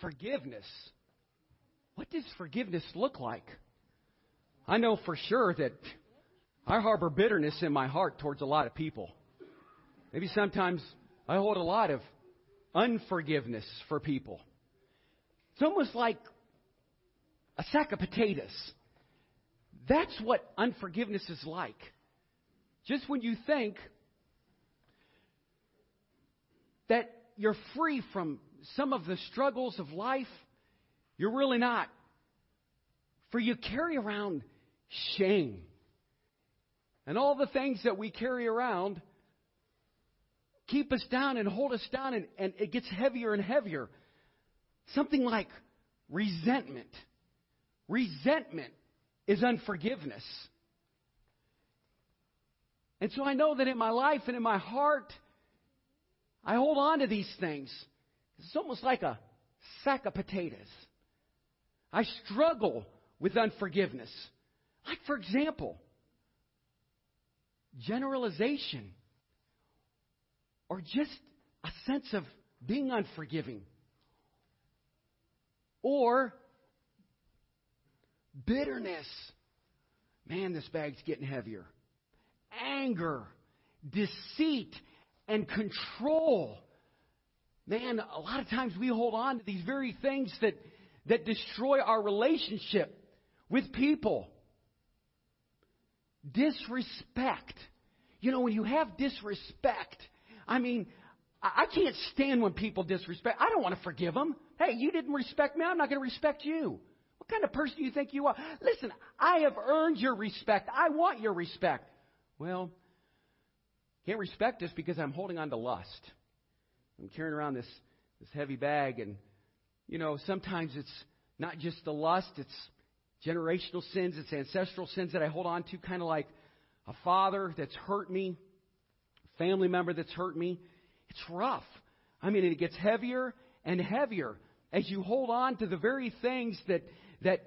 forgiveness. What does forgiveness look like? I know for sure that I harbor bitterness in my heart towards a lot of people. Maybe sometimes I hold a lot of unforgiveness for people. It's almost like a sack of potatoes. That's what unforgiveness is like. Just when you think that you're free from some of the struggles of life, you're really not. For you carry around shame. And all the things that we carry around keep us down and hold us down, and, and it gets heavier and heavier. Something like resentment. Resentment is unforgiveness. And so I know that in my life and in my heart, I hold on to these things. It's almost like a sack of potatoes. I struggle with unforgiveness. Like, for example, generalization or just a sense of being unforgiving or bitterness. Man, this bag's getting heavier. Anger, deceit, and control. Man, a lot of times we hold on to these very things that, that destroy our relationship with people. Disrespect. You know, when you have disrespect, I mean, I can't stand when people disrespect. I don't want to forgive them. Hey, you didn't respect me. I'm not going to respect you. What kind of person do you think you are? Listen, I have earned your respect. I want your respect. Well, can't respect us because I'm holding on to lust. I'm carrying around this, this heavy bag, and, you know, sometimes it's not just the lust, it's generational sins, it's ancestral sins that I hold on to, kind of like a father that's hurt me, family member that's hurt me. It's rough. I mean, it gets heavier and heavier as you hold on to the very things that, that,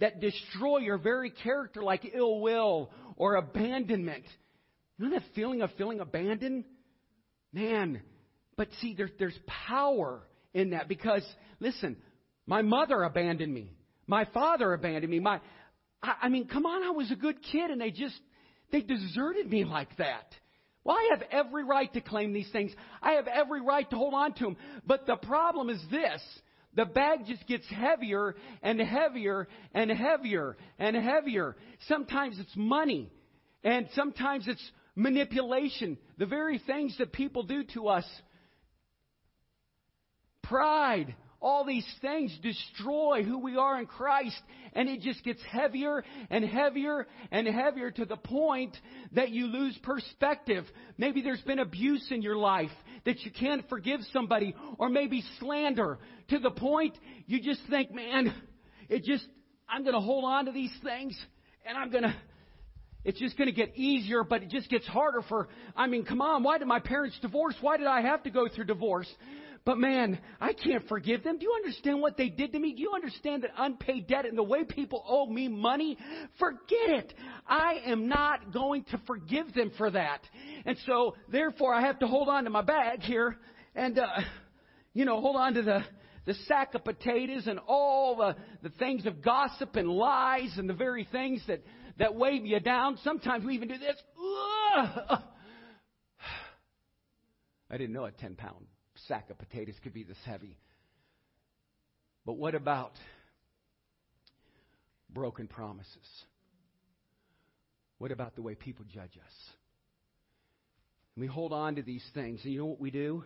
that destroy your very character, like ill will or abandonment. You know that feeling of feeling abandoned? Man, but see, there, there's power in that because, listen, my mother abandoned me. My father abandoned me. My, I, I mean, come on, I was a good kid and they just, they deserted me like that. Well, I have every right to claim these things. I have every right to hold on to them. But the problem is this. The bag just gets heavier and heavier and heavier and heavier. Sometimes it's money. And sometimes it's manipulation. The very things that people do to us pride, all these things destroy who we are in Christ, and it just gets heavier and heavier and heavier to the point that you lose perspective. Maybe there's been abuse in your life that you can't forgive somebody, or maybe slander to the point you just think, man, it just, I'm going to hold on to these things, and I'm going to. It's just going to get easier, but it just gets harder for, I mean, come on, why did my parents divorce? Why did I have to go through divorce? But man, I can't forgive them. Do you understand what they did to me? Do you understand that unpaid debt and the way people owe me money? Forget it. I am not going to forgive them for that. And so, therefore, I have to hold on to my bag here and, uh, you know, hold on to the, the sack of potatoes and all the, the things of gossip and lies and the very things that, that weigh you down. Sometimes we even do this. I didn't know a 10 pound sack of potatoes could be this heavy. But what about broken promises? What about the way people judge us? And we hold on to these things, and you know what we do?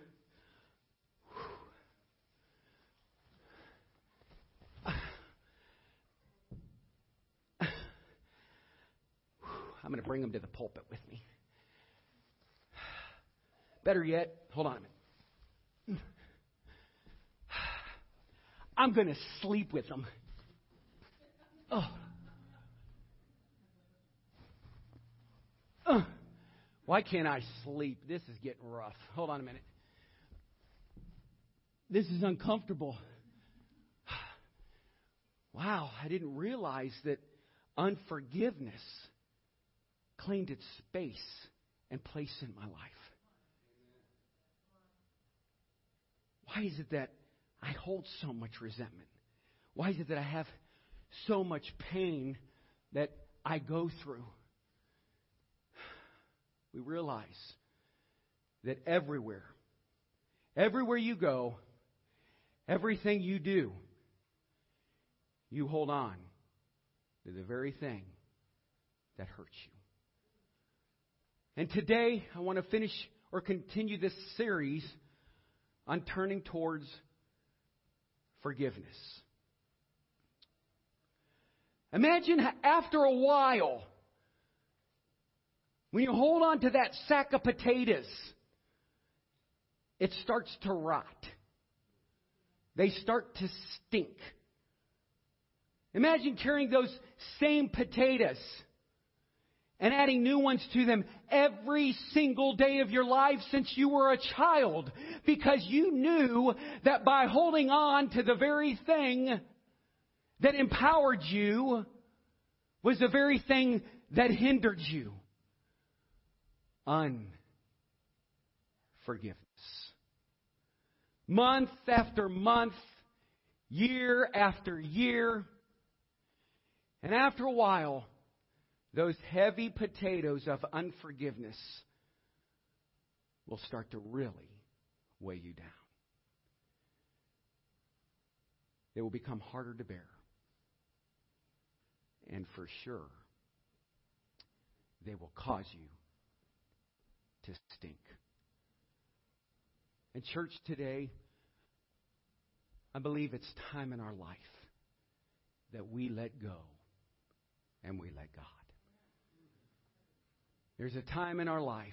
I'm going to bring them to the pulpit with me. Better yet, hold on a minute. I'm going to sleep with them. Oh. Uh. Why can't I sleep? This is getting rough. Hold on a minute. This is uncomfortable. Wow, I didn't realize that unforgiveness claimed its space and place in my life. Why is it that I hold so much resentment? Why is it that I have so much pain that I go through? We realize that everywhere, everywhere you go, everything you do, you hold on to the very thing that hurts you. And today, I want to finish or continue this series on turning towards forgiveness. Imagine after a while, when you hold on to that sack of potatoes, it starts to rot. They start to stink. Imagine carrying those same potatoes and adding new ones to them every single day of your life since you were a child because you knew that by holding on to the very thing that empowered you was the very thing that hindered you unforgiveness. Month after month, year after year, and after a while, those heavy potatoes of unforgiveness will start to really weigh you down. They will become harder to bear. And for sure, they will cause you to stink. And, church today, I believe it's time in our life that we let go and we let God. There's a time in our life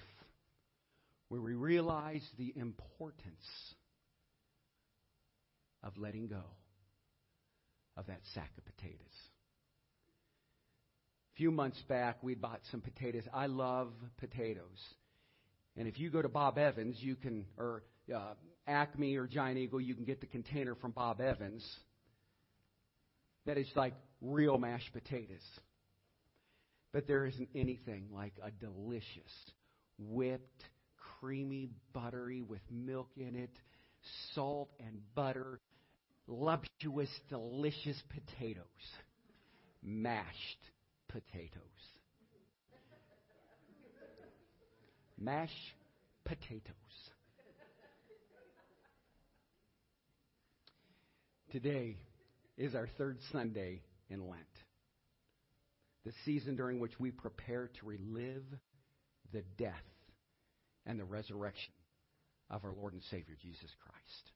where we realize the importance of letting go of that sack of potatoes. A few months back, we bought some potatoes. I love potatoes. And if you go to Bob Evans, you can, or uh, Acme or Giant Eagle, you can get the container from Bob Evans that is like real mashed potatoes. But there isn't anything like a delicious, whipped, creamy, buttery with milk in it, salt and butter, voluptuous, delicious potatoes. Mashed potatoes. Mashed potatoes. Today is our third Sunday in Lent, the season during which we prepare to relive the death and the resurrection of our Lord and Savior Jesus Christ.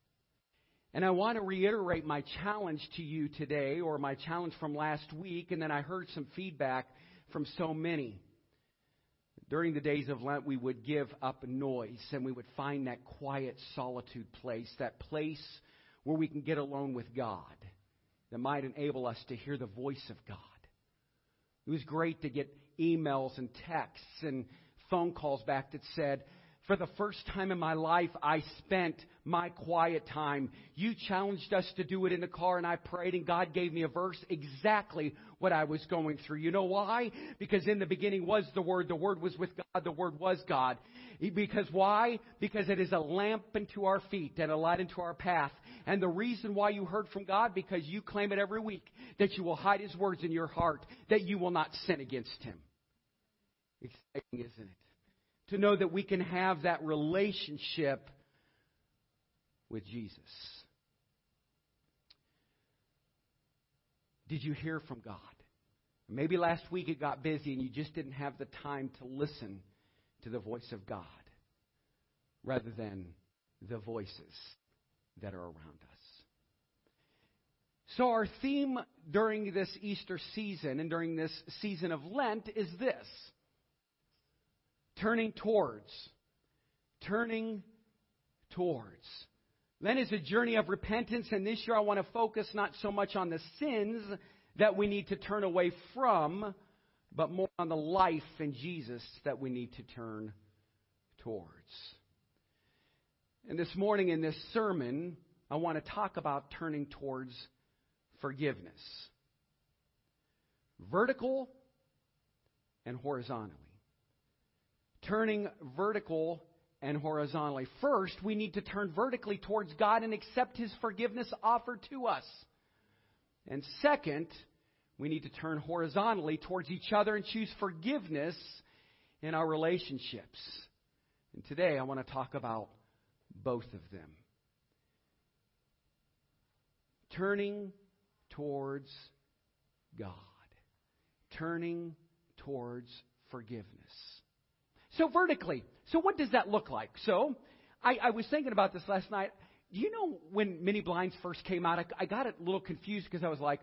And I want to reiterate my challenge to you today, or my challenge from last week, and then I heard some feedback from so many during the days of Lent, we would give up noise and we would find that quiet solitude place, that place where we can get alone with God that might enable us to hear the voice of God. It was great to get emails and texts and phone calls back that said, for the first time in my life, I spent my quiet time. You challenged us to do it in the car, and I prayed, and God gave me a verse exactly what I was going through. You know why? Because in the beginning was the Word. The Word was with God. The Word was God. Because why? Because it is a lamp unto our feet and a light unto our path. And the reason why you heard from God, because you claim it every week, that you will hide His words in your heart, that you will not sin against Him. Exciting, isn't it? To know that we can have that relationship with Jesus. Did you hear from God? Maybe last week it got busy and you just didn't have the time to listen to the voice of God rather than the voices that are around us. So, our theme during this Easter season and during this season of Lent is this turning towards. Turning towards. Lent is a journey of repentance, and this year I want to focus not so much on the sins that we need to turn away from, but more on the life in Jesus that we need to turn towards. And this morning in this sermon, I want to talk about turning towards forgiveness vertical and horizontally turning vertical and horizontally. First, we need to turn vertically towards God and accept His forgiveness offered to us. And second, we need to turn horizontally towards each other and choose forgiveness in our relationships. And today I want to talk about both of them. Turning towards God. Turning towards forgiveness. So, vertically. So, what does that look like? So, I, I was thinking about this last night. Do you know when mini blinds first came out? I, I got a little confused because I was like,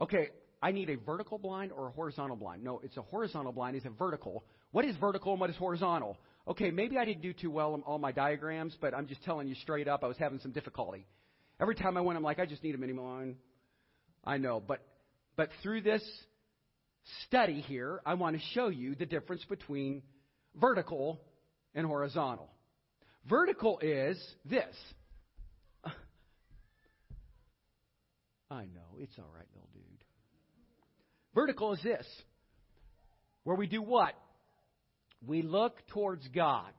okay, I need a vertical blind or a horizontal blind. No, it's a horizontal blind. It's a vertical. What is vertical and what is horizontal? Okay, maybe I didn't do too well on all my diagrams, but I'm just telling you straight up, I was having some difficulty. Every time I went, I'm like, I just need a mini blind. I know, but but through this study here, I want to show you the difference between vertical and horizontal. Vertical is this. I know, it's all right, little dude. Vertical is this where we do what? We look towards God.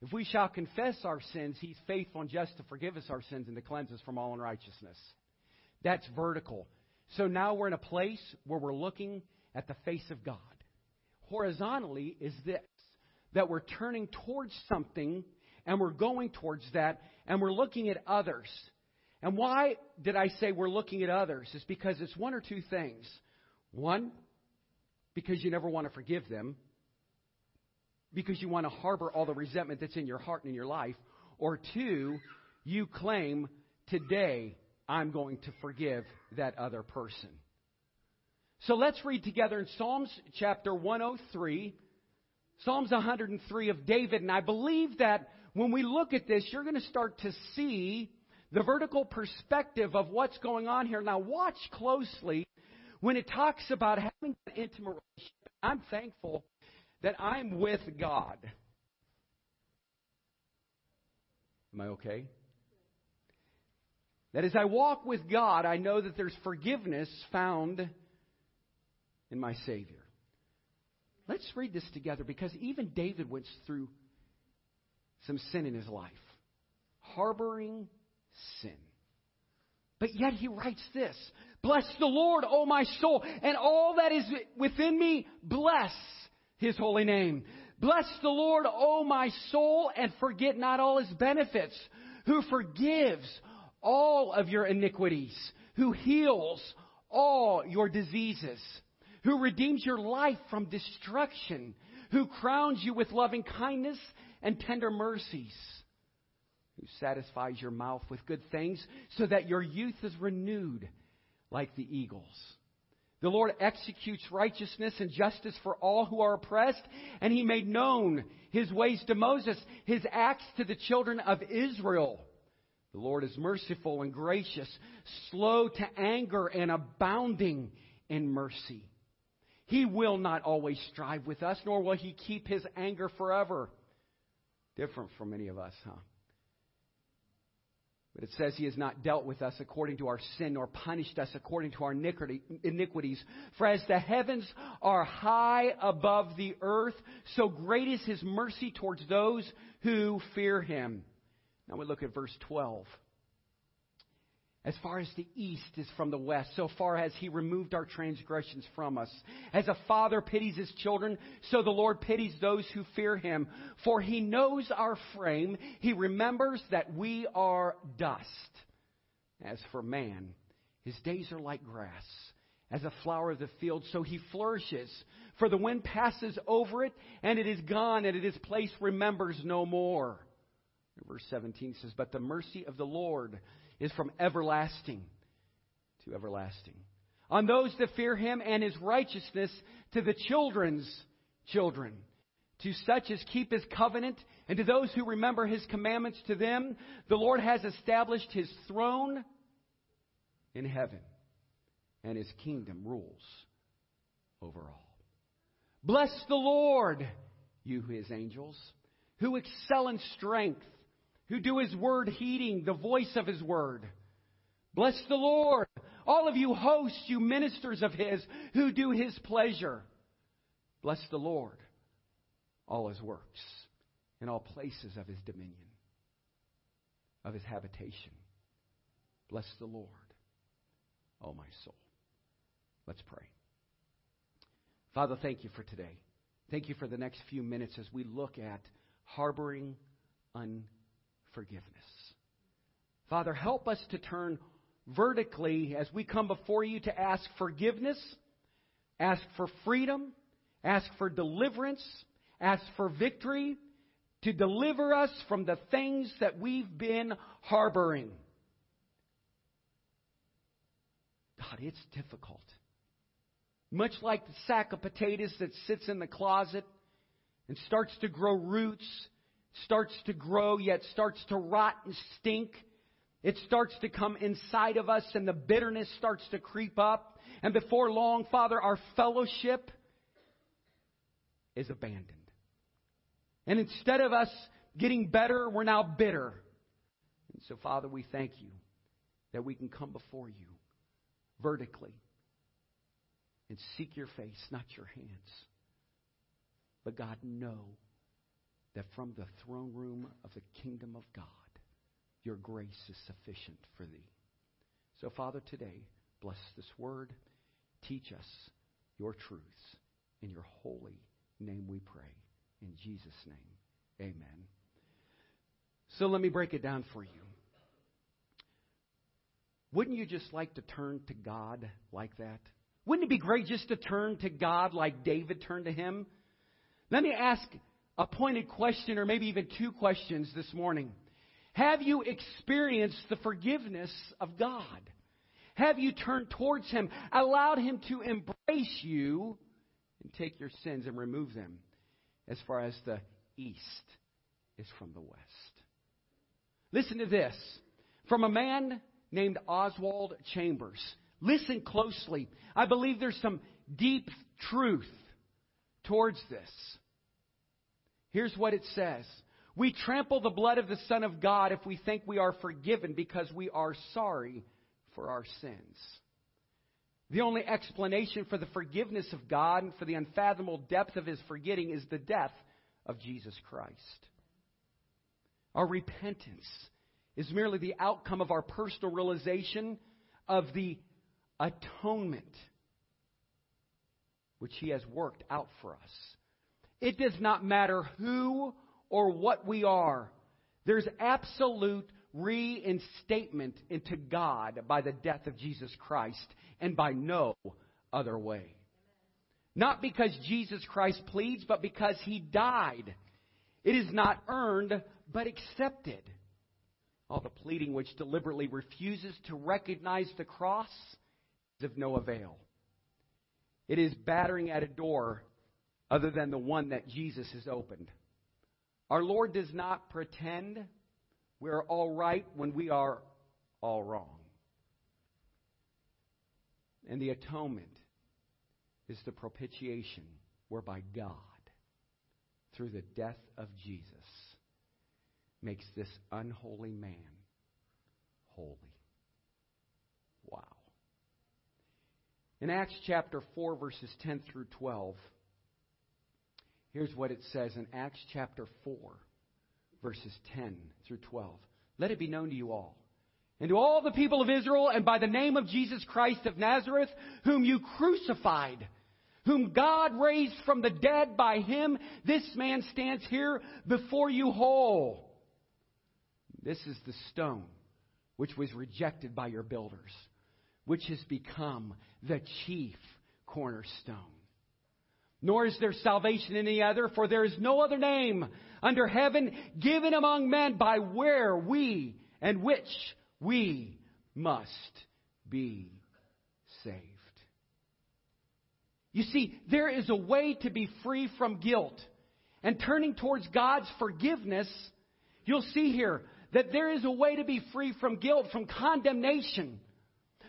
If we shall confess our sins, He's faithful and just to forgive us our sins and to cleanse us from all unrighteousness. That's vertical. So now we're in a place where we're looking at the face of God. Horizontally is this that we're turning towards something and we're going towards that and we're looking at others. And why did I say we're looking at others? Is because it's one or two things. One, because you never want to forgive them, because you want to harbor all the resentment that's in your heart and in your life. Or two, you claim, today I'm going to forgive that other person. So let's read together in Psalms chapter 103, Psalms 103 of David. And I believe that when we look at this, you're going to start to see the vertical perspective of what's going on here. Now, watch closely when it talks about having an intimate relationship. I'm thankful that I'm with God. Am I okay? That as I walk with God, I know that there's forgiveness found in my Savior. Let's read this together because even David went through some sin in his life, harboring sin. But yet he writes this Bless the Lord, O my soul, and all that is within me, bless his holy name. Bless the Lord, O my soul, and forget not all his benefits, who forgives all of your iniquities, who heals all your diseases, who redeems your life from destruction, who crowns you with loving kindness and tender mercies, who satisfies your mouth with good things so that your youth is renewed like the eagles. The Lord executes righteousness and justice for all who are oppressed, and he made known his ways to Moses, his acts to the children of Israel. The Lord is merciful and gracious, slow to anger and abounding in mercy. He will not always strive with us, nor will he keep his anger forever. Different from many of us, huh? But it says he has not dealt with us according to our sin, nor punished us according to our iniquities. For as the heavens are high above the earth, so great is his mercy towards those who fear him. Now we look at verse 12. As far as the east is from the west, so far has he removed our transgressions from us. As a father pities his children, so the Lord pities those who fear him. For he knows our frame. He remembers that we are dust. As for man, his days are like grass. As a flower of the field, so he flourishes. For the wind passes over it, and it is gone, and its place remembers no more. Verse 17 says, But the mercy of the Lord is from everlasting to everlasting. On those that fear him and his righteousness to the children's children. To such as keep his covenant and to those who remember his commandments to them, the Lord has established his throne in heaven and his kingdom rules over all. Bless the Lord, you his angels, who excel in strength who do his word heeding the voice of his word. Bless the Lord, all of you hosts, you ministers of his who do his pleasure. Bless the Lord, all his works in all places of his dominion, of his habitation. Bless the Lord, O my soul. Let's pray. Father, thank you for today. Thank you for the next few minutes as we look at harboring unforgiveness. Father, help us to turn vertically as we come before you to ask forgiveness, ask for freedom, ask for deliverance, ask for victory, to deliver us from the things that we've been harboring. God, it's difficult. Much like the sack of potatoes that sits in the closet and starts to grow roots, starts to grow, yet starts to rot and stink. It starts to come inside of us, and the bitterness starts to creep up. And before long, Father, our fellowship is abandoned. And instead of us getting better, we're now bitter. And so, Father, we thank you that we can come before you vertically and seek your face, not your hands. But God, know that from the throne room of the kingdom of God, your grace is sufficient for thee. So, Father, today, bless this word. Teach us your truths. In your holy name we pray. In Jesus' name, amen. So let me break it down for you. Wouldn't you just like to turn to God like that? Wouldn't it be great just to turn to God like David turned to Him? Let me ask a pointed question, or maybe even two questions this morning. Have you experienced the forgiveness of God? Have you turned towards Him, allowed Him to embrace you and take your sins and remove them as far as the east is from the west? Listen to this from a man named Oswald Chambers. Listen closely. I believe there's some deep truth towards this. Here's what it says We trample the blood of the Son of God if we think we are forgiven because we are sorry for our sins. The only explanation for the forgiveness of God and for the unfathomable depth of his forgetting is the death of Jesus Christ. Our repentance is merely the outcome of our personal realization of the atonement which He has worked out for us. It does not matter who or what we are, there's absolute reinstatement into God by the death of Jesus Christ and by no other way. Not because Jesus Christ pleads, but because He died. It is not earned, but accepted. All the pleading which deliberately refuses to recognize the cross is of no avail. It is battering at a door other than the one that Jesus has opened. Our Lord does not pretend we're all right when we are all wrong. And the atonement is the propitiation whereby God, through the death of Jesus, makes this unholy man holy. Wow. In Acts chapter 4, verses 10 through 12, here's what it says in Acts chapter 4, verses 10 through 12. Let it be known to you all, and to all the people of Israel, and by the name of Jesus Christ of Nazareth, whom you crucified, whom God raised from the dead by him, this man stands here before you whole. This is the stone which was rejected by your builders which has become the chief cornerstone. Nor is there salvation in any other, for there is no other name under heaven given among men by where we and which we must be saved. You see, there is a way to be free from guilt. And turning towards God's forgiveness, you'll see here that there is a way to be free from guilt, from condemnation,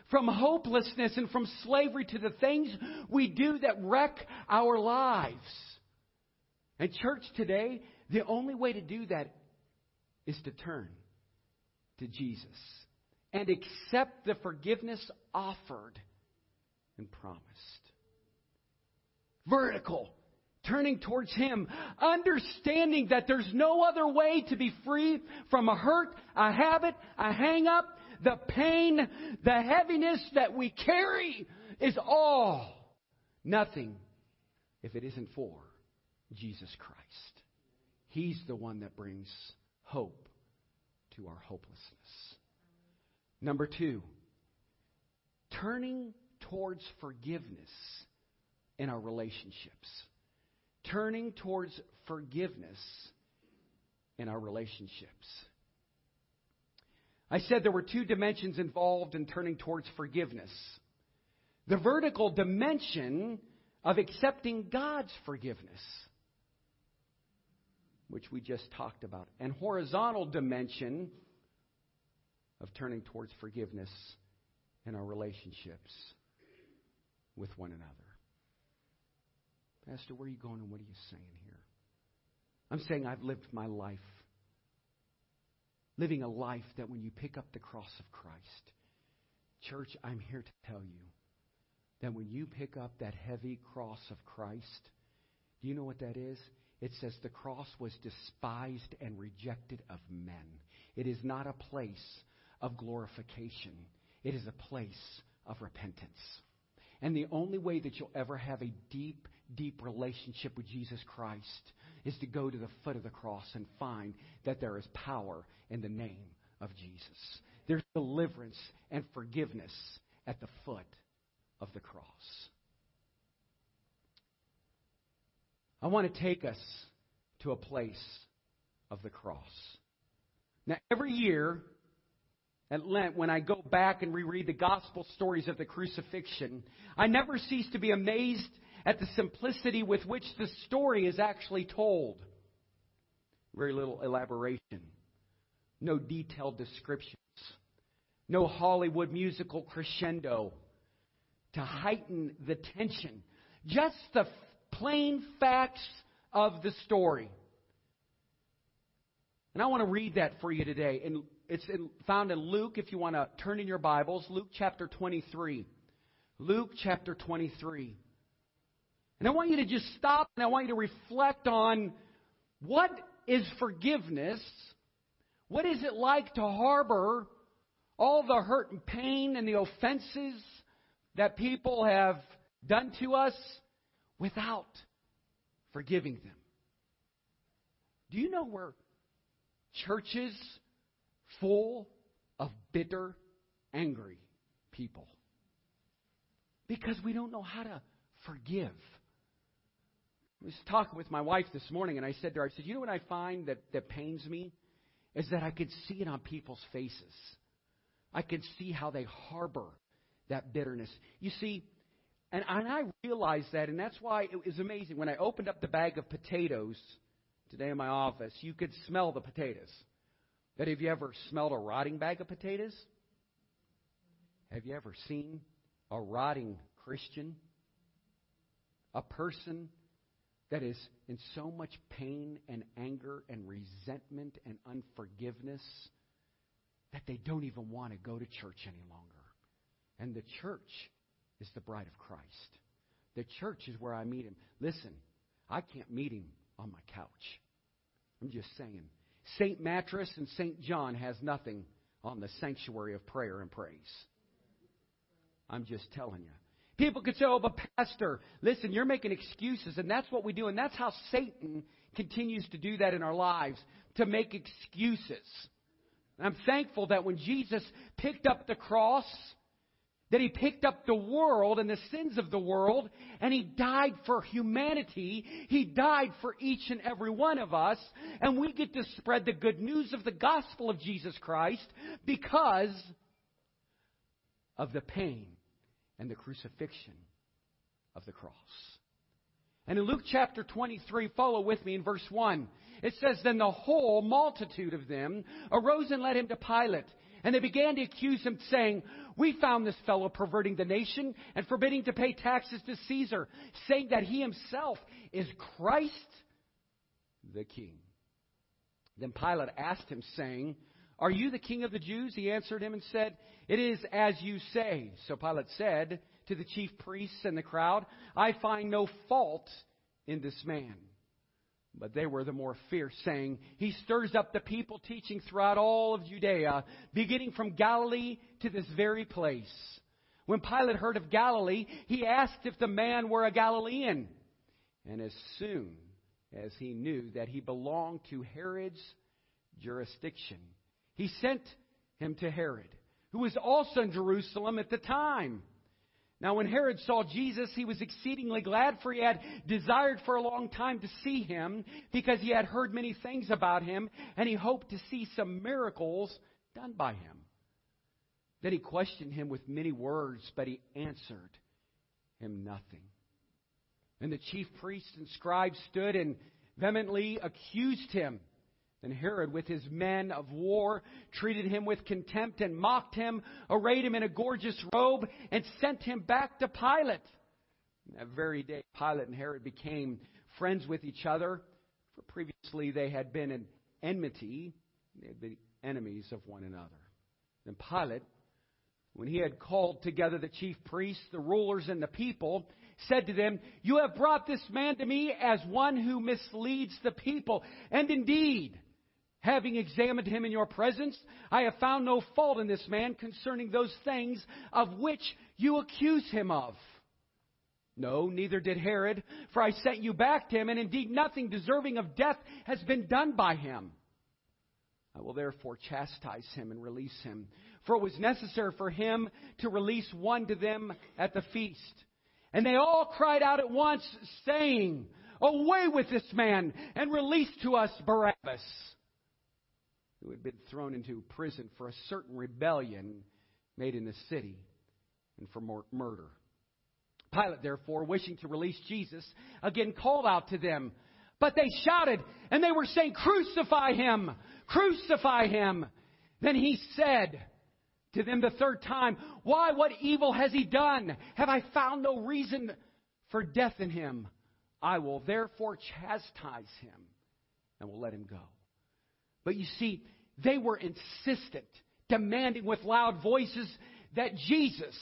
from hopelessness and from slavery to the things we do that wreck our lives. And, church, today, the only way to do that is to turn to Jesus and accept the forgiveness offered and promised. Vertical. turning towards Him, understanding that there's no other way to be free from a hurt, a habit, a hang up, the pain, the heaviness that we carry is all nothing if it isn't for Jesus Christ. He's the one that brings hope to our hopelessness. Number two, turning towards forgiveness in our relationships. Turning towards forgiveness in our relationships. I said there were two dimensions involved in turning towards forgiveness the vertical dimension of accepting God's forgiveness, which we just talked about, and horizontal dimension of turning towards forgiveness in our relationships with one another. Pastor, where are you going and what are you saying here? I'm saying I've lived my life living a life that when you pick up the cross of Christ, church, I'm here to tell you that when you pick up that heavy cross of Christ, do you know what that is? It says the cross was despised and rejected of men. It is not a place of glorification, it is a place of repentance. And the only way that you'll ever have a deep, deep relationship with Jesus Christ is to go to the foot of the cross and find that there is power in the name of Jesus. There's deliverance and forgiveness at the foot of the cross. I want to take us to a place of the cross. Now, every year at Lent, when I go back and reread the gospel stories of the crucifixion, I never cease to be amazed at the simplicity with which the story is actually told. Very little elaboration, no detailed descriptions, no Hollywood musical crescendo to heighten the tension. Just the plain facts of the story. And I want to read that for you today. And it's found in Luke, if you want to turn in your Bibles, Luke chapter 23. Luke chapter 23. And I want you to just stop and I want you to reflect on what is forgiveness? What is it like to harbor all the hurt and pain and the offenses that people have done to us without forgiving them? Do you know where churches full of bitter, angry people? Because we don't know how to forgive. I was talking with my wife this morning, and I said to her, I said, You know what I find that, that pains me? Is that I could see it on people's faces. I could see how they harbor that bitterness. You see, and, and I realized that, and that's why it was amazing. When I opened up the bag of potatoes today in my office, you could smell the potatoes. But have you ever smelled a rotting bag of potatoes? Have you ever seen a rotting Christian? A person that is in so much pain and anger and resentment and unforgiveness that they don't even want to go to church any longer. And the church is the bride of Christ. The church is where I meet him. Listen, I can't meet him on my couch. I'm just saying. St. Mattress and St. John has nothing on the sanctuary of prayer and praise. I'm just telling you. People could say, oh, but Pastor, listen, you're making excuses. And that's what we do. And that's how Satan continues to do that in our lives, to make excuses. And I'm thankful that when Jesus picked up the cross, that he picked up the world and the sins of the world, and he died for humanity. He died for each and every one of us, and we get to spread the good news of the gospel of Jesus Christ because of the pain and the crucifixion of the cross. And in Luke chapter 23, follow with me in verse 1. It says, Then the whole multitude of them arose and led him to Pilate. And they began to accuse him, saying, We found this fellow perverting the nation and forbidding to pay taxes to Caesar, saying that he himself is Christ the King. Then Pilate asked him, saying, Are you the king of the Jews? He answered him and said, it is as you say. So Pilate said to the chief priests and the crowd, I find no fault in this man. But they were the more fierce, saying, He stirs up the people, teaching throughout all of Judea, beginning from Galilee to this very place. When Pilate heard of Galilee, he asked if the man were a Galilean. And as soon as he knew that he belonged to Herod's jurisdiction, he sent him to Herod, who was also in Jerusalem at the time. Now, when Herod saw Jesus, he was exceedingly glad, for he had desired for a long time to see him, because he had heard many things about him, and he hoped to see some miracles done by him. Then he questioned him with many words, but he answered him nothing. And the chief priests and scribes stood and vehemently accused him. And Herod, with his men of war, treated him with contempt and mocked him, arrayed him in a gorgeous robe, and sent him back to Pilate. that very day, Pilate and Herod became friends with each other, for previously they had been in enmity, they had been enemies of one another. Then Pilate, when he had called together the chief priests, the rulers, and the people, said to them, You have brought this man to me as one who misleads the people. And indeed, Having examined him in your presence, I have found no fault in this man concerning those things of which you accuse him of. No, neither did Herod, for I sent you back to him, and indeed nothing deserving of death has been done by him. I will therefore chastise him and release him, for it was necessary for him to release one to them at the feast. And they all cried out at once, saying, Away with this man, and release to us Barabbas who had been thrown into prison for a certain rebellion made in the city and for murder. Pilate, therefore, wishing to release Jesus, again called out to them. But they shouted, and they were saying, Crucify him! Crucify him! Then he said to them the third time, Why, what evil has he done? Have I found no reason for death in him? I will therefore chastise him and will let him go. But you see, they were insistent, demanding with loud voices that Jesus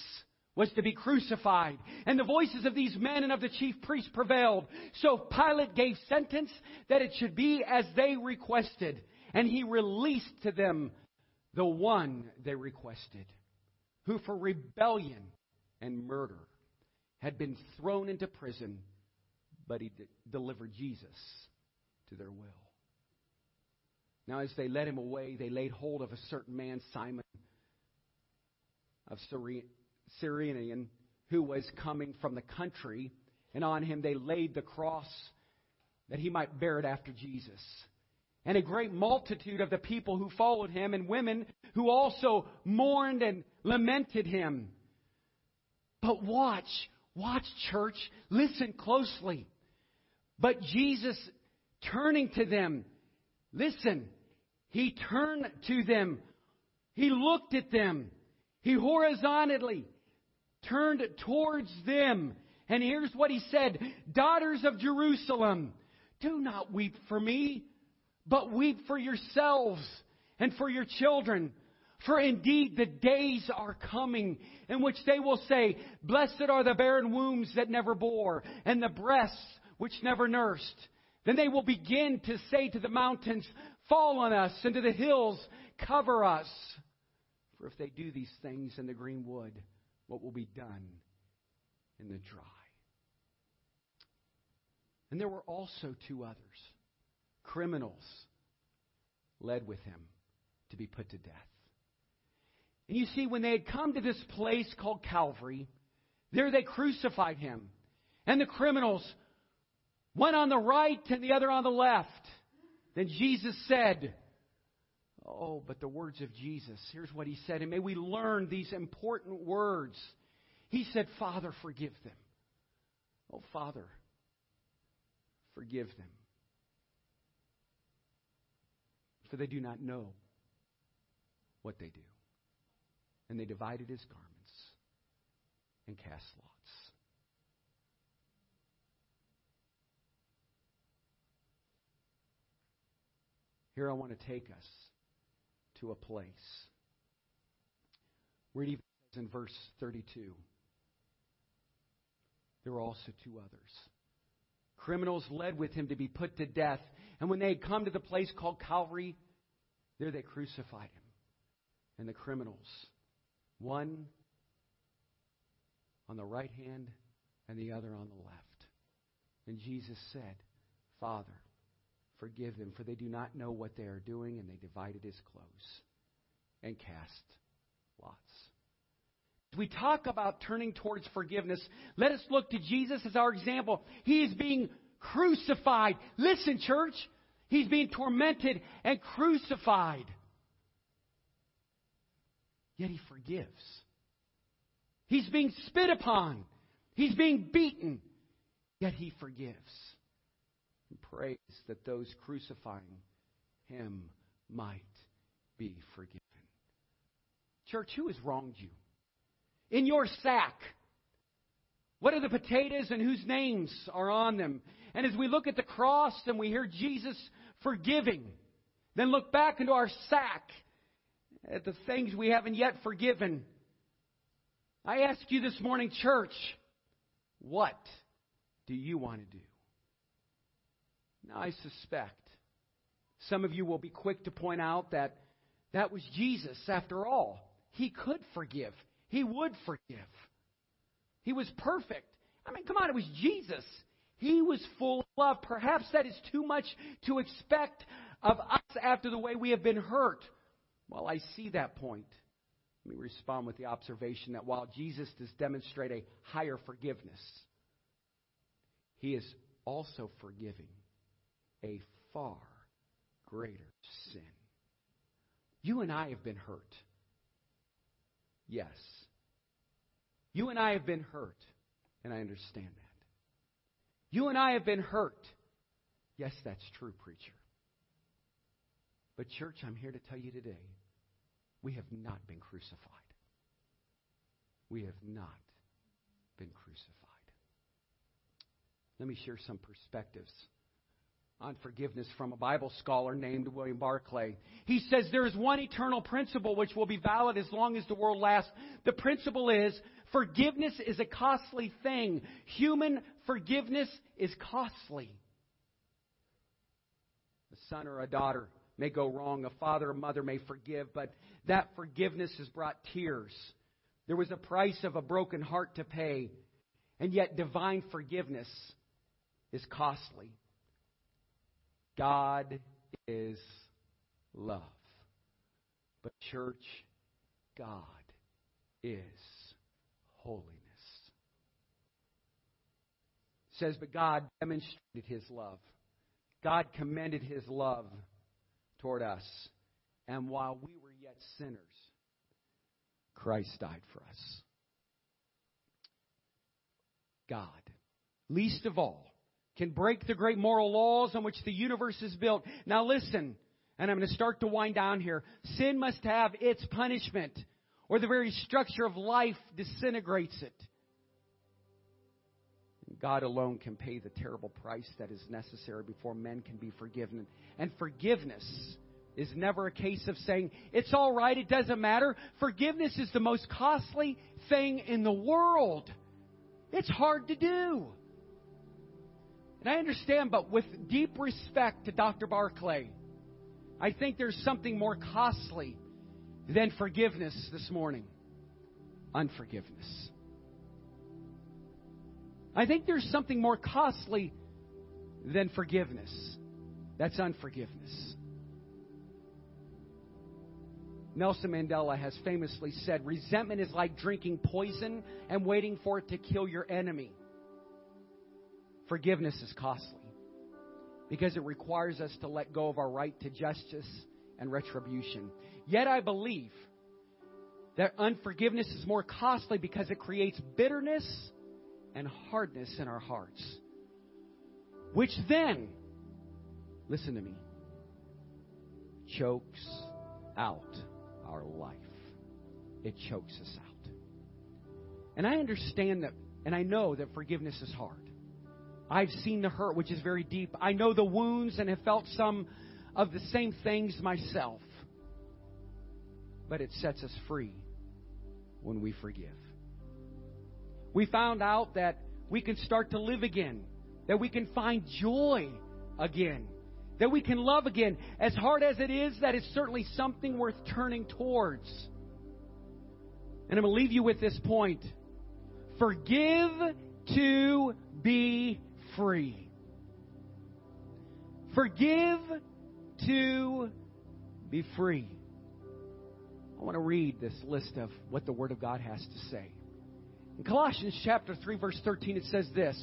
was to be crucified. And the voices of these men and of the chief priests prevailed. So Pilate gave sentence that it should be as they requested. And he released to them the one they requested, who for rebellion and murder had been thrown into prison, but he de- delivered Jesus to their will. Now, as they led him away, they laid hold of a certain man, Simon of Cyrene, who was coming from the country, and on him they laid the cross that he might bear it after Jesus. And a great multitude of the people who followed him, and women who also mourned and lamented him. But watch, watch, church, listen closely. But Jesus, turning to them, Listen, he turned to them. He looked at them. He horizontally turned towards them. And here's what he said Daughters of Jerusalem, do not weep for me, but weep for yourselves and for your children. For indeed the days are coming in which they will say, Blessed are the barren wombs that never bore, and the breasts which never nursed. Then they will begin to say to the mountains, Fall on us, and to the hills, cover us. For if they do these things in the green wood, what will be done in the dry? And there were also two others, criminals, led with him to be put to death. And you see, when they had come to this place called Calvary, there they crucified him. And the criminals one on the right and the other on the left. Then Jesus said, Oh, but the words of Jesus. Here's what he said. And may we learn these important words. He said, Father, forgive them. Oh, Father, forgive them. For they do not know what they do. And they divided his garments and cast lots. Here I want to take us to a place where it even says in verse 32 there were also two others, criminals led with him to be put to death. And when they had come to the place called Calvary, there they crucified him. And the criminals, one on the right hand and the other on the left. And Jesus said, Father, forgive them, for they do not know what they are doing. And they divided his clothes and cast lots. As we talk about turning towards forgiveness, let us look to Jesus as our example. He is being crucified. Listen, church. He's being tormented and crucified. Yet he forgives. He's being spit upon. He's being beaten. Yet he forgives. And prays that those crucifying him might be forgiven. Church, who has wronged you? In your sack, what are the potatoes and whose names are on them? And as we look at the cross and we hear Jesus forgiving, then look back into our sack at the things we haven't yet forgiven. I ask you this morning, church, what do you want to do? Now, I suspect some of you will be quick to point out that that was Jesus after all. He could forgive, He would forgive. He was perfect. I mean, come on, it was Jesus. He was full of love. Perhaps that is too much to expect of us after the way we have been hurt. Well, I see that point. Let me respond with the observation that while Jesus does demonstrate a higher forgiveness, he is also forgiving a far greater sin. You and I have been hurt. Yes. You and I have been hurt, and I understand that. You and I have been hurt. Yes, that's true, preacher. But, church, I'm here to tell you today we have not been crucified. We have not been crucified. Let me share some perspectives on forgiveness from a Bible scholar named William Barclay. He says there is one eternal principle which will be valid as long as the world lasts. The principle is forgiveness is a costly thing. Human forgiveness is costly. A son or a daughter may go wrong, a father or mother may forgive, but that forgiveness has brought tears. There was a price of a broken heart to pay, and yet divine forgiveness is costly. God is love. But, church, God is holiness. It says, but God demonstrated his love. God commended his love toward us. And while we were yet sinners, Christ died for us. God, least of all, can break the great moral laws on which the universe is built. Now listen, and I'm going to start to wind down here. Sin must have its punishment, or the very structure of life disintegrates it. God alone can pay the terrible price that is necessary before men can be forgiven. And forgiveness is never a case of saying, it's all right, it doesn't matter. Forgiveness is the most costly thing in the world. It's hard to do. And I understand, but with deep respect to Dr. Barclay, I think there's something more costly than forgiveness this morning unforgiveness. I think there's something more costly than forgiveness. That's unforgiveness. Nelson Mandela has famously said resentment is like drinking poison and waiting for it to kill your enemy. Forgiveness is costly because it requires us to let go of our right to justice and retribution. Yet I believe that unforgiveness is more costly because it creates bitterness and hardness in our hearts, which then, listen to me, chokes out our life. It chokes us out. And I understand that, and I know that forgiveness is hard. I've seen the hurt, which is very deep. I know the wounds and have felt some of the same things myself. But it sets us free when we forgive. We found out that we can start to live again that we can find joy again, that we can love again. As hard as it is, that is certainly something worth turning towards. And I'm going to leave you with this point forgive to be free. Forgive to be free. I want to read this list of what the Word of God has to say. In Colossians chapter 3, verse 13, it says this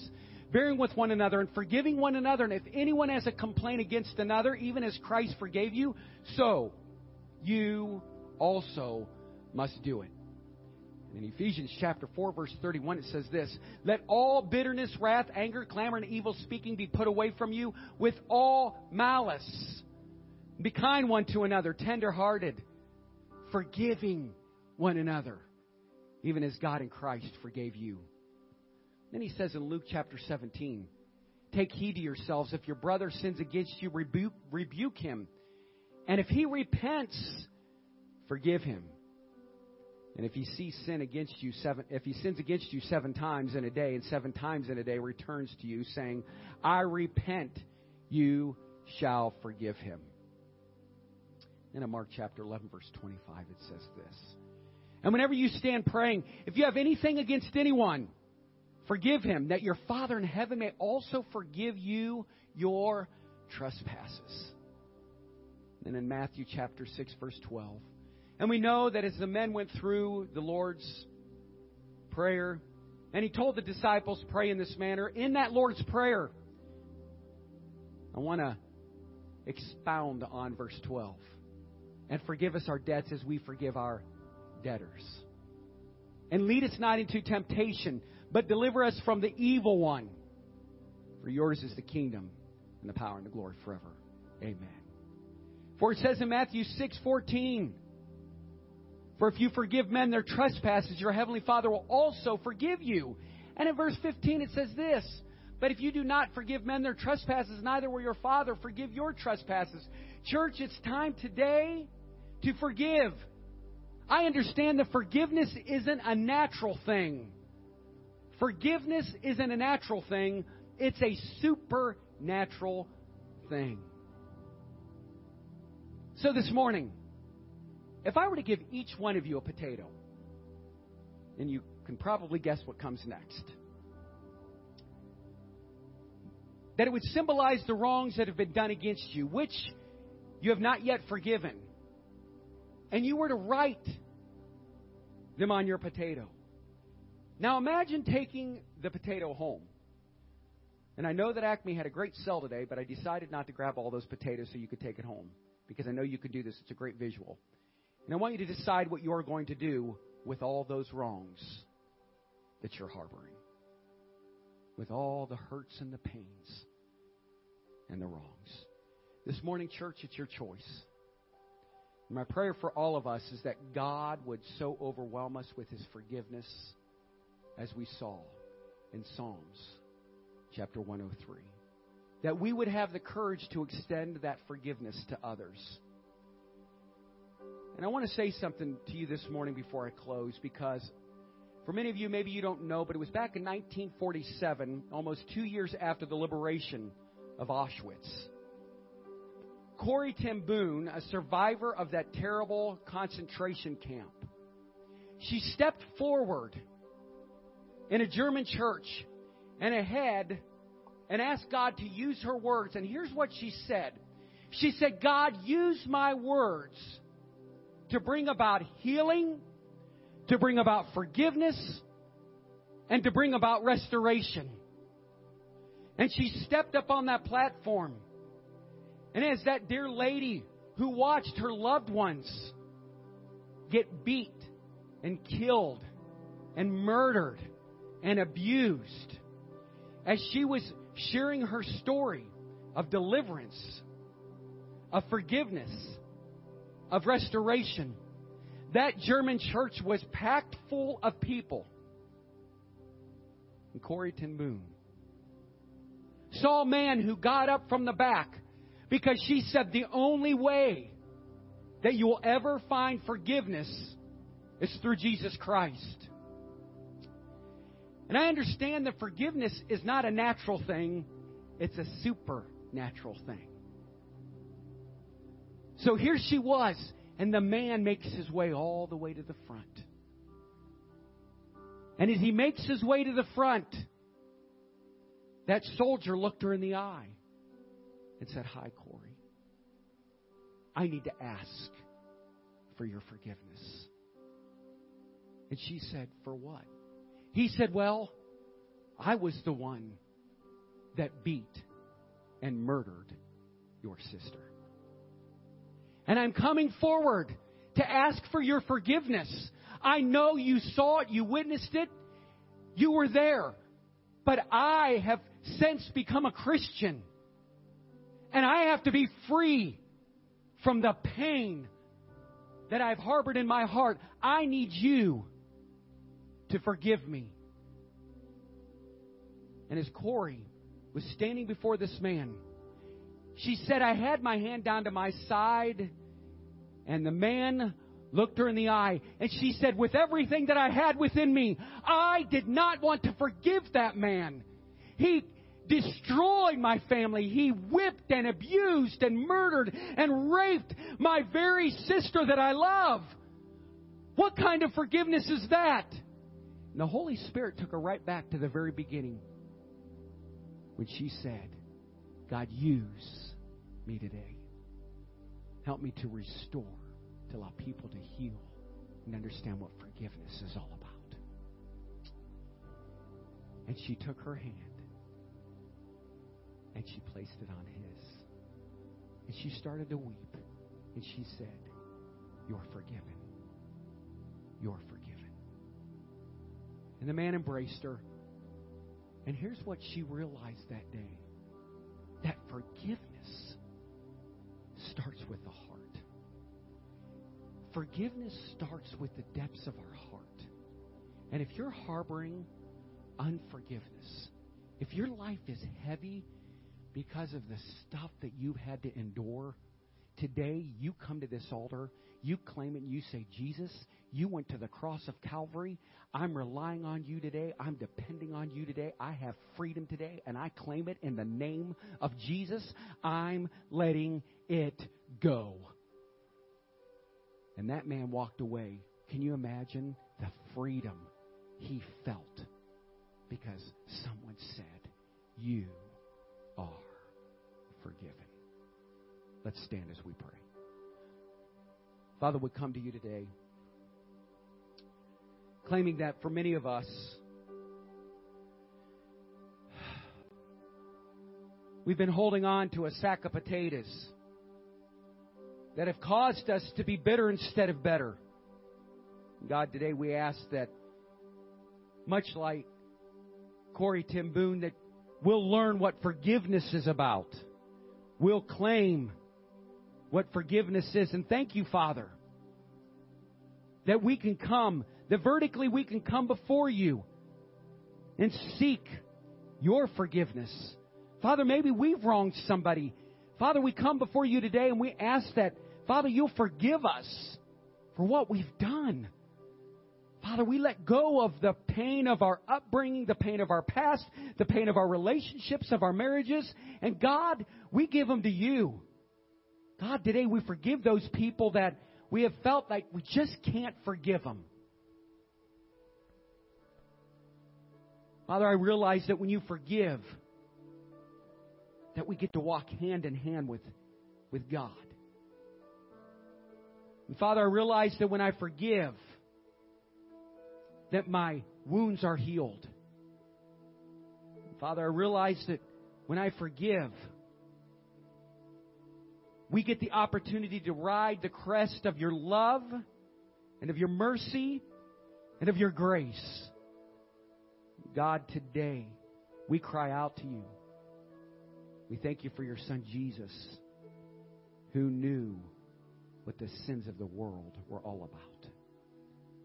bearing with one another and forgiving one another. And if anyone has a complaint against another, even as Christ forgave you, so you also must do it. In Ephesians chapter 4, verse 31, it says this Let all bitterness, wrath, anger, clamor, and evil speaking be put away from you with all malice. Be kind one to another, tender hearted, forgiving one another, even as God in Christ forgave you. Then he says in Luke chapter 17, Take heed to yourselves. If your brother sins against you, rebuke, rebuke him. And if he repents, forgive him. And if he sees sin against you seven, if he sins against you seven times in a day, and seven times in a day returns to you, saying, I repent, you shall forgive him. Then in Mark chapter 11, verse 25, it says this. And whenever you stand praying, if you have anything against anyone, forgive him, that your Father in heaven may also forgive you your trespasses. And in Matthew chapter 6, verse 12, and we know that as the men went through the Lord's Prayer, and he told the disciples, pray in this manner, in that Lord's Prayer, I want to expound on verse 12. And forgive us our debts as we forgive our debtors. And lead us not into temptation, but deliver us from the evil one. For yours is the kingdom and the power and the glory forever. Amen. For it says in Matthew 6 14, for if you forgive men their trespasses, your heavenly Father will also forgive you. And in verse 15 it says this But if you do not forgive men their trespasses, neither will your Father forgive your trespasses. Church, it's time today to forgive. I understand that forgiveness isn't a natural thing. Forgiveness isn't a natural thing, it's a supernatural thing. So this morning, if I were to give each one of you a potato, and you can probably guess what comes next, that it would symbolize the wrongs that have been done against you, which you have not yet forgiven, and you were to write them on your potato. Now imagine taking the potato home. And I know that Acme had a great sale today, but I decided not to grab all those potatoes so you could take it home because I know you could do this. It's a great visual. And I want you to decide what you are going to do with all those wrongs that you're harboring, with all the hurts and the pains and the wrongs. This morning, church, it's your choice. My prayer for all of us is that God would so overwhelm us with His forgiveness as we saw in Psalms chapter 103. That we would have the courage to extend that forgiveness to others and I want to say something to you this morning before I close because for many of you, maybe you don't know, but it was back in 1947, almost two years after the liberation of Auschwitz. Corrie ten Boom, a survivor of that terrible concentration camp, she stepped forward in a German church and ahead and asked God to use her words. And here's what she said She said, God, use my words to bring about healing, to bring about forgiveness, and to bring about restoration. And she stepped up on that platform. And as that dear lady who watched her loved ones get beat and killed and murdered and abused, as she was sharing her story of deliverance, of forgiveness, of restoration. That German church was packed full of people. And Corrie ten Boom saw a man who got up from the back because she said the only way that you will ever find forgiveness is through Jesus Christ. And I understand that forgiveness is not a natural thing, it's a supernatural thing. So here she was, and the man makes his way all the way to the front. And as he makes his way to the front, that soldier looked her in the eye and said, Hi, Corrie. I need to ask for your forgiveness. And she said, For what? He said, Well, I was the one that beat and murdered your sister. And I'm coming forward to ask for your forgiveness. I know you saw it, you witnessed it, you were there. But I have since become a Christian. And I have to be free from the pain that I've harbored in my heart. I need you to forgive me. And as Corrie was standing before this man, she said, I had my hand down to my side, and the man looked her in the eye, and she said, With everything that I had within me, I did not want to forgive that man. He destroyed my family. He whipped and abused and murdered and raped my very sister that I love. What kind of forgiveness is that? And the Holy Spirit took her right back to the very beginning when she said, God, use me today. Help me to restore, to allow people to heal and understand what forgiveness is all about. And she took her hand and she placed it on his. And she started to weep. And she said, You're forgiven. You're forgiven. And the man embraced her. And here's what she realized that day that forgiveness starts with the heart. Forgiveness starts with the depths of our heart. And if you're harboring unforgiveness, if your life is heavy because of the stuff that you've had to endure, today you come to this altar, you claim it, and you say, Jesus, you went to the cross of Calvary. I'm relying on you today. I'm depending on you today. I have freedom today, and I claim it in the name of Jesus. I'm letting it go. And that man walked away. Can you imagine the freedom he felt because someone said, You are forgiven. Let's stand as we pray. Father, we come to you today claiming that for many of us, we've been holding on to a sack of potatoes that have caused us to be bitter instead of better. God, today we ask that, much like Corrie Ten Boom, that we'll learn what forgiveness is about. We'll claim what forgiveness is. And thank you, Father, that we can come, that vertically we can come before you and seek your forgiveness. Father, maybe we've wronged somebody. Father, we come before you today and we ask that, Father, you'll forgive us for what we've done. Father, we let go of the pain of our upbringing, the pain of our past, the pain of our relationships, of our marriages, and God, we give them to you. God, today we forgive those people that we have felt like we just can't forgive them. Father, I realize that when you forgive, that we get to walk hand in hand with, with God. And Father, I realize that when I forgive, that my wounds are healed. Father, I realize that when I forgive, we get the opportunity to ride the crest of your love and of your mercy and of your grace. God, today we cry out to you. We thank you for your son Jesus, who knew what the sins of the world were all about.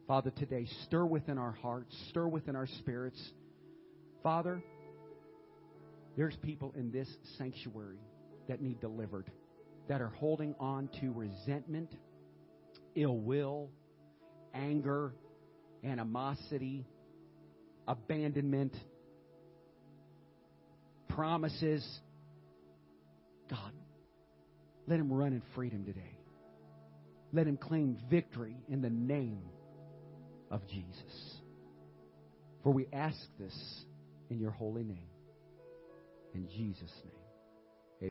Father, today, stir within our hearts, stir within our spirits. Father, there's people in this sanctuary that need delivered, that are holding on to resentment, ill will, anger, animosity, abandonment, promises. God, let him run in freedom today. Let him claim victory in the name of Jesus. For we ask this in your holy name. In Jesus' name.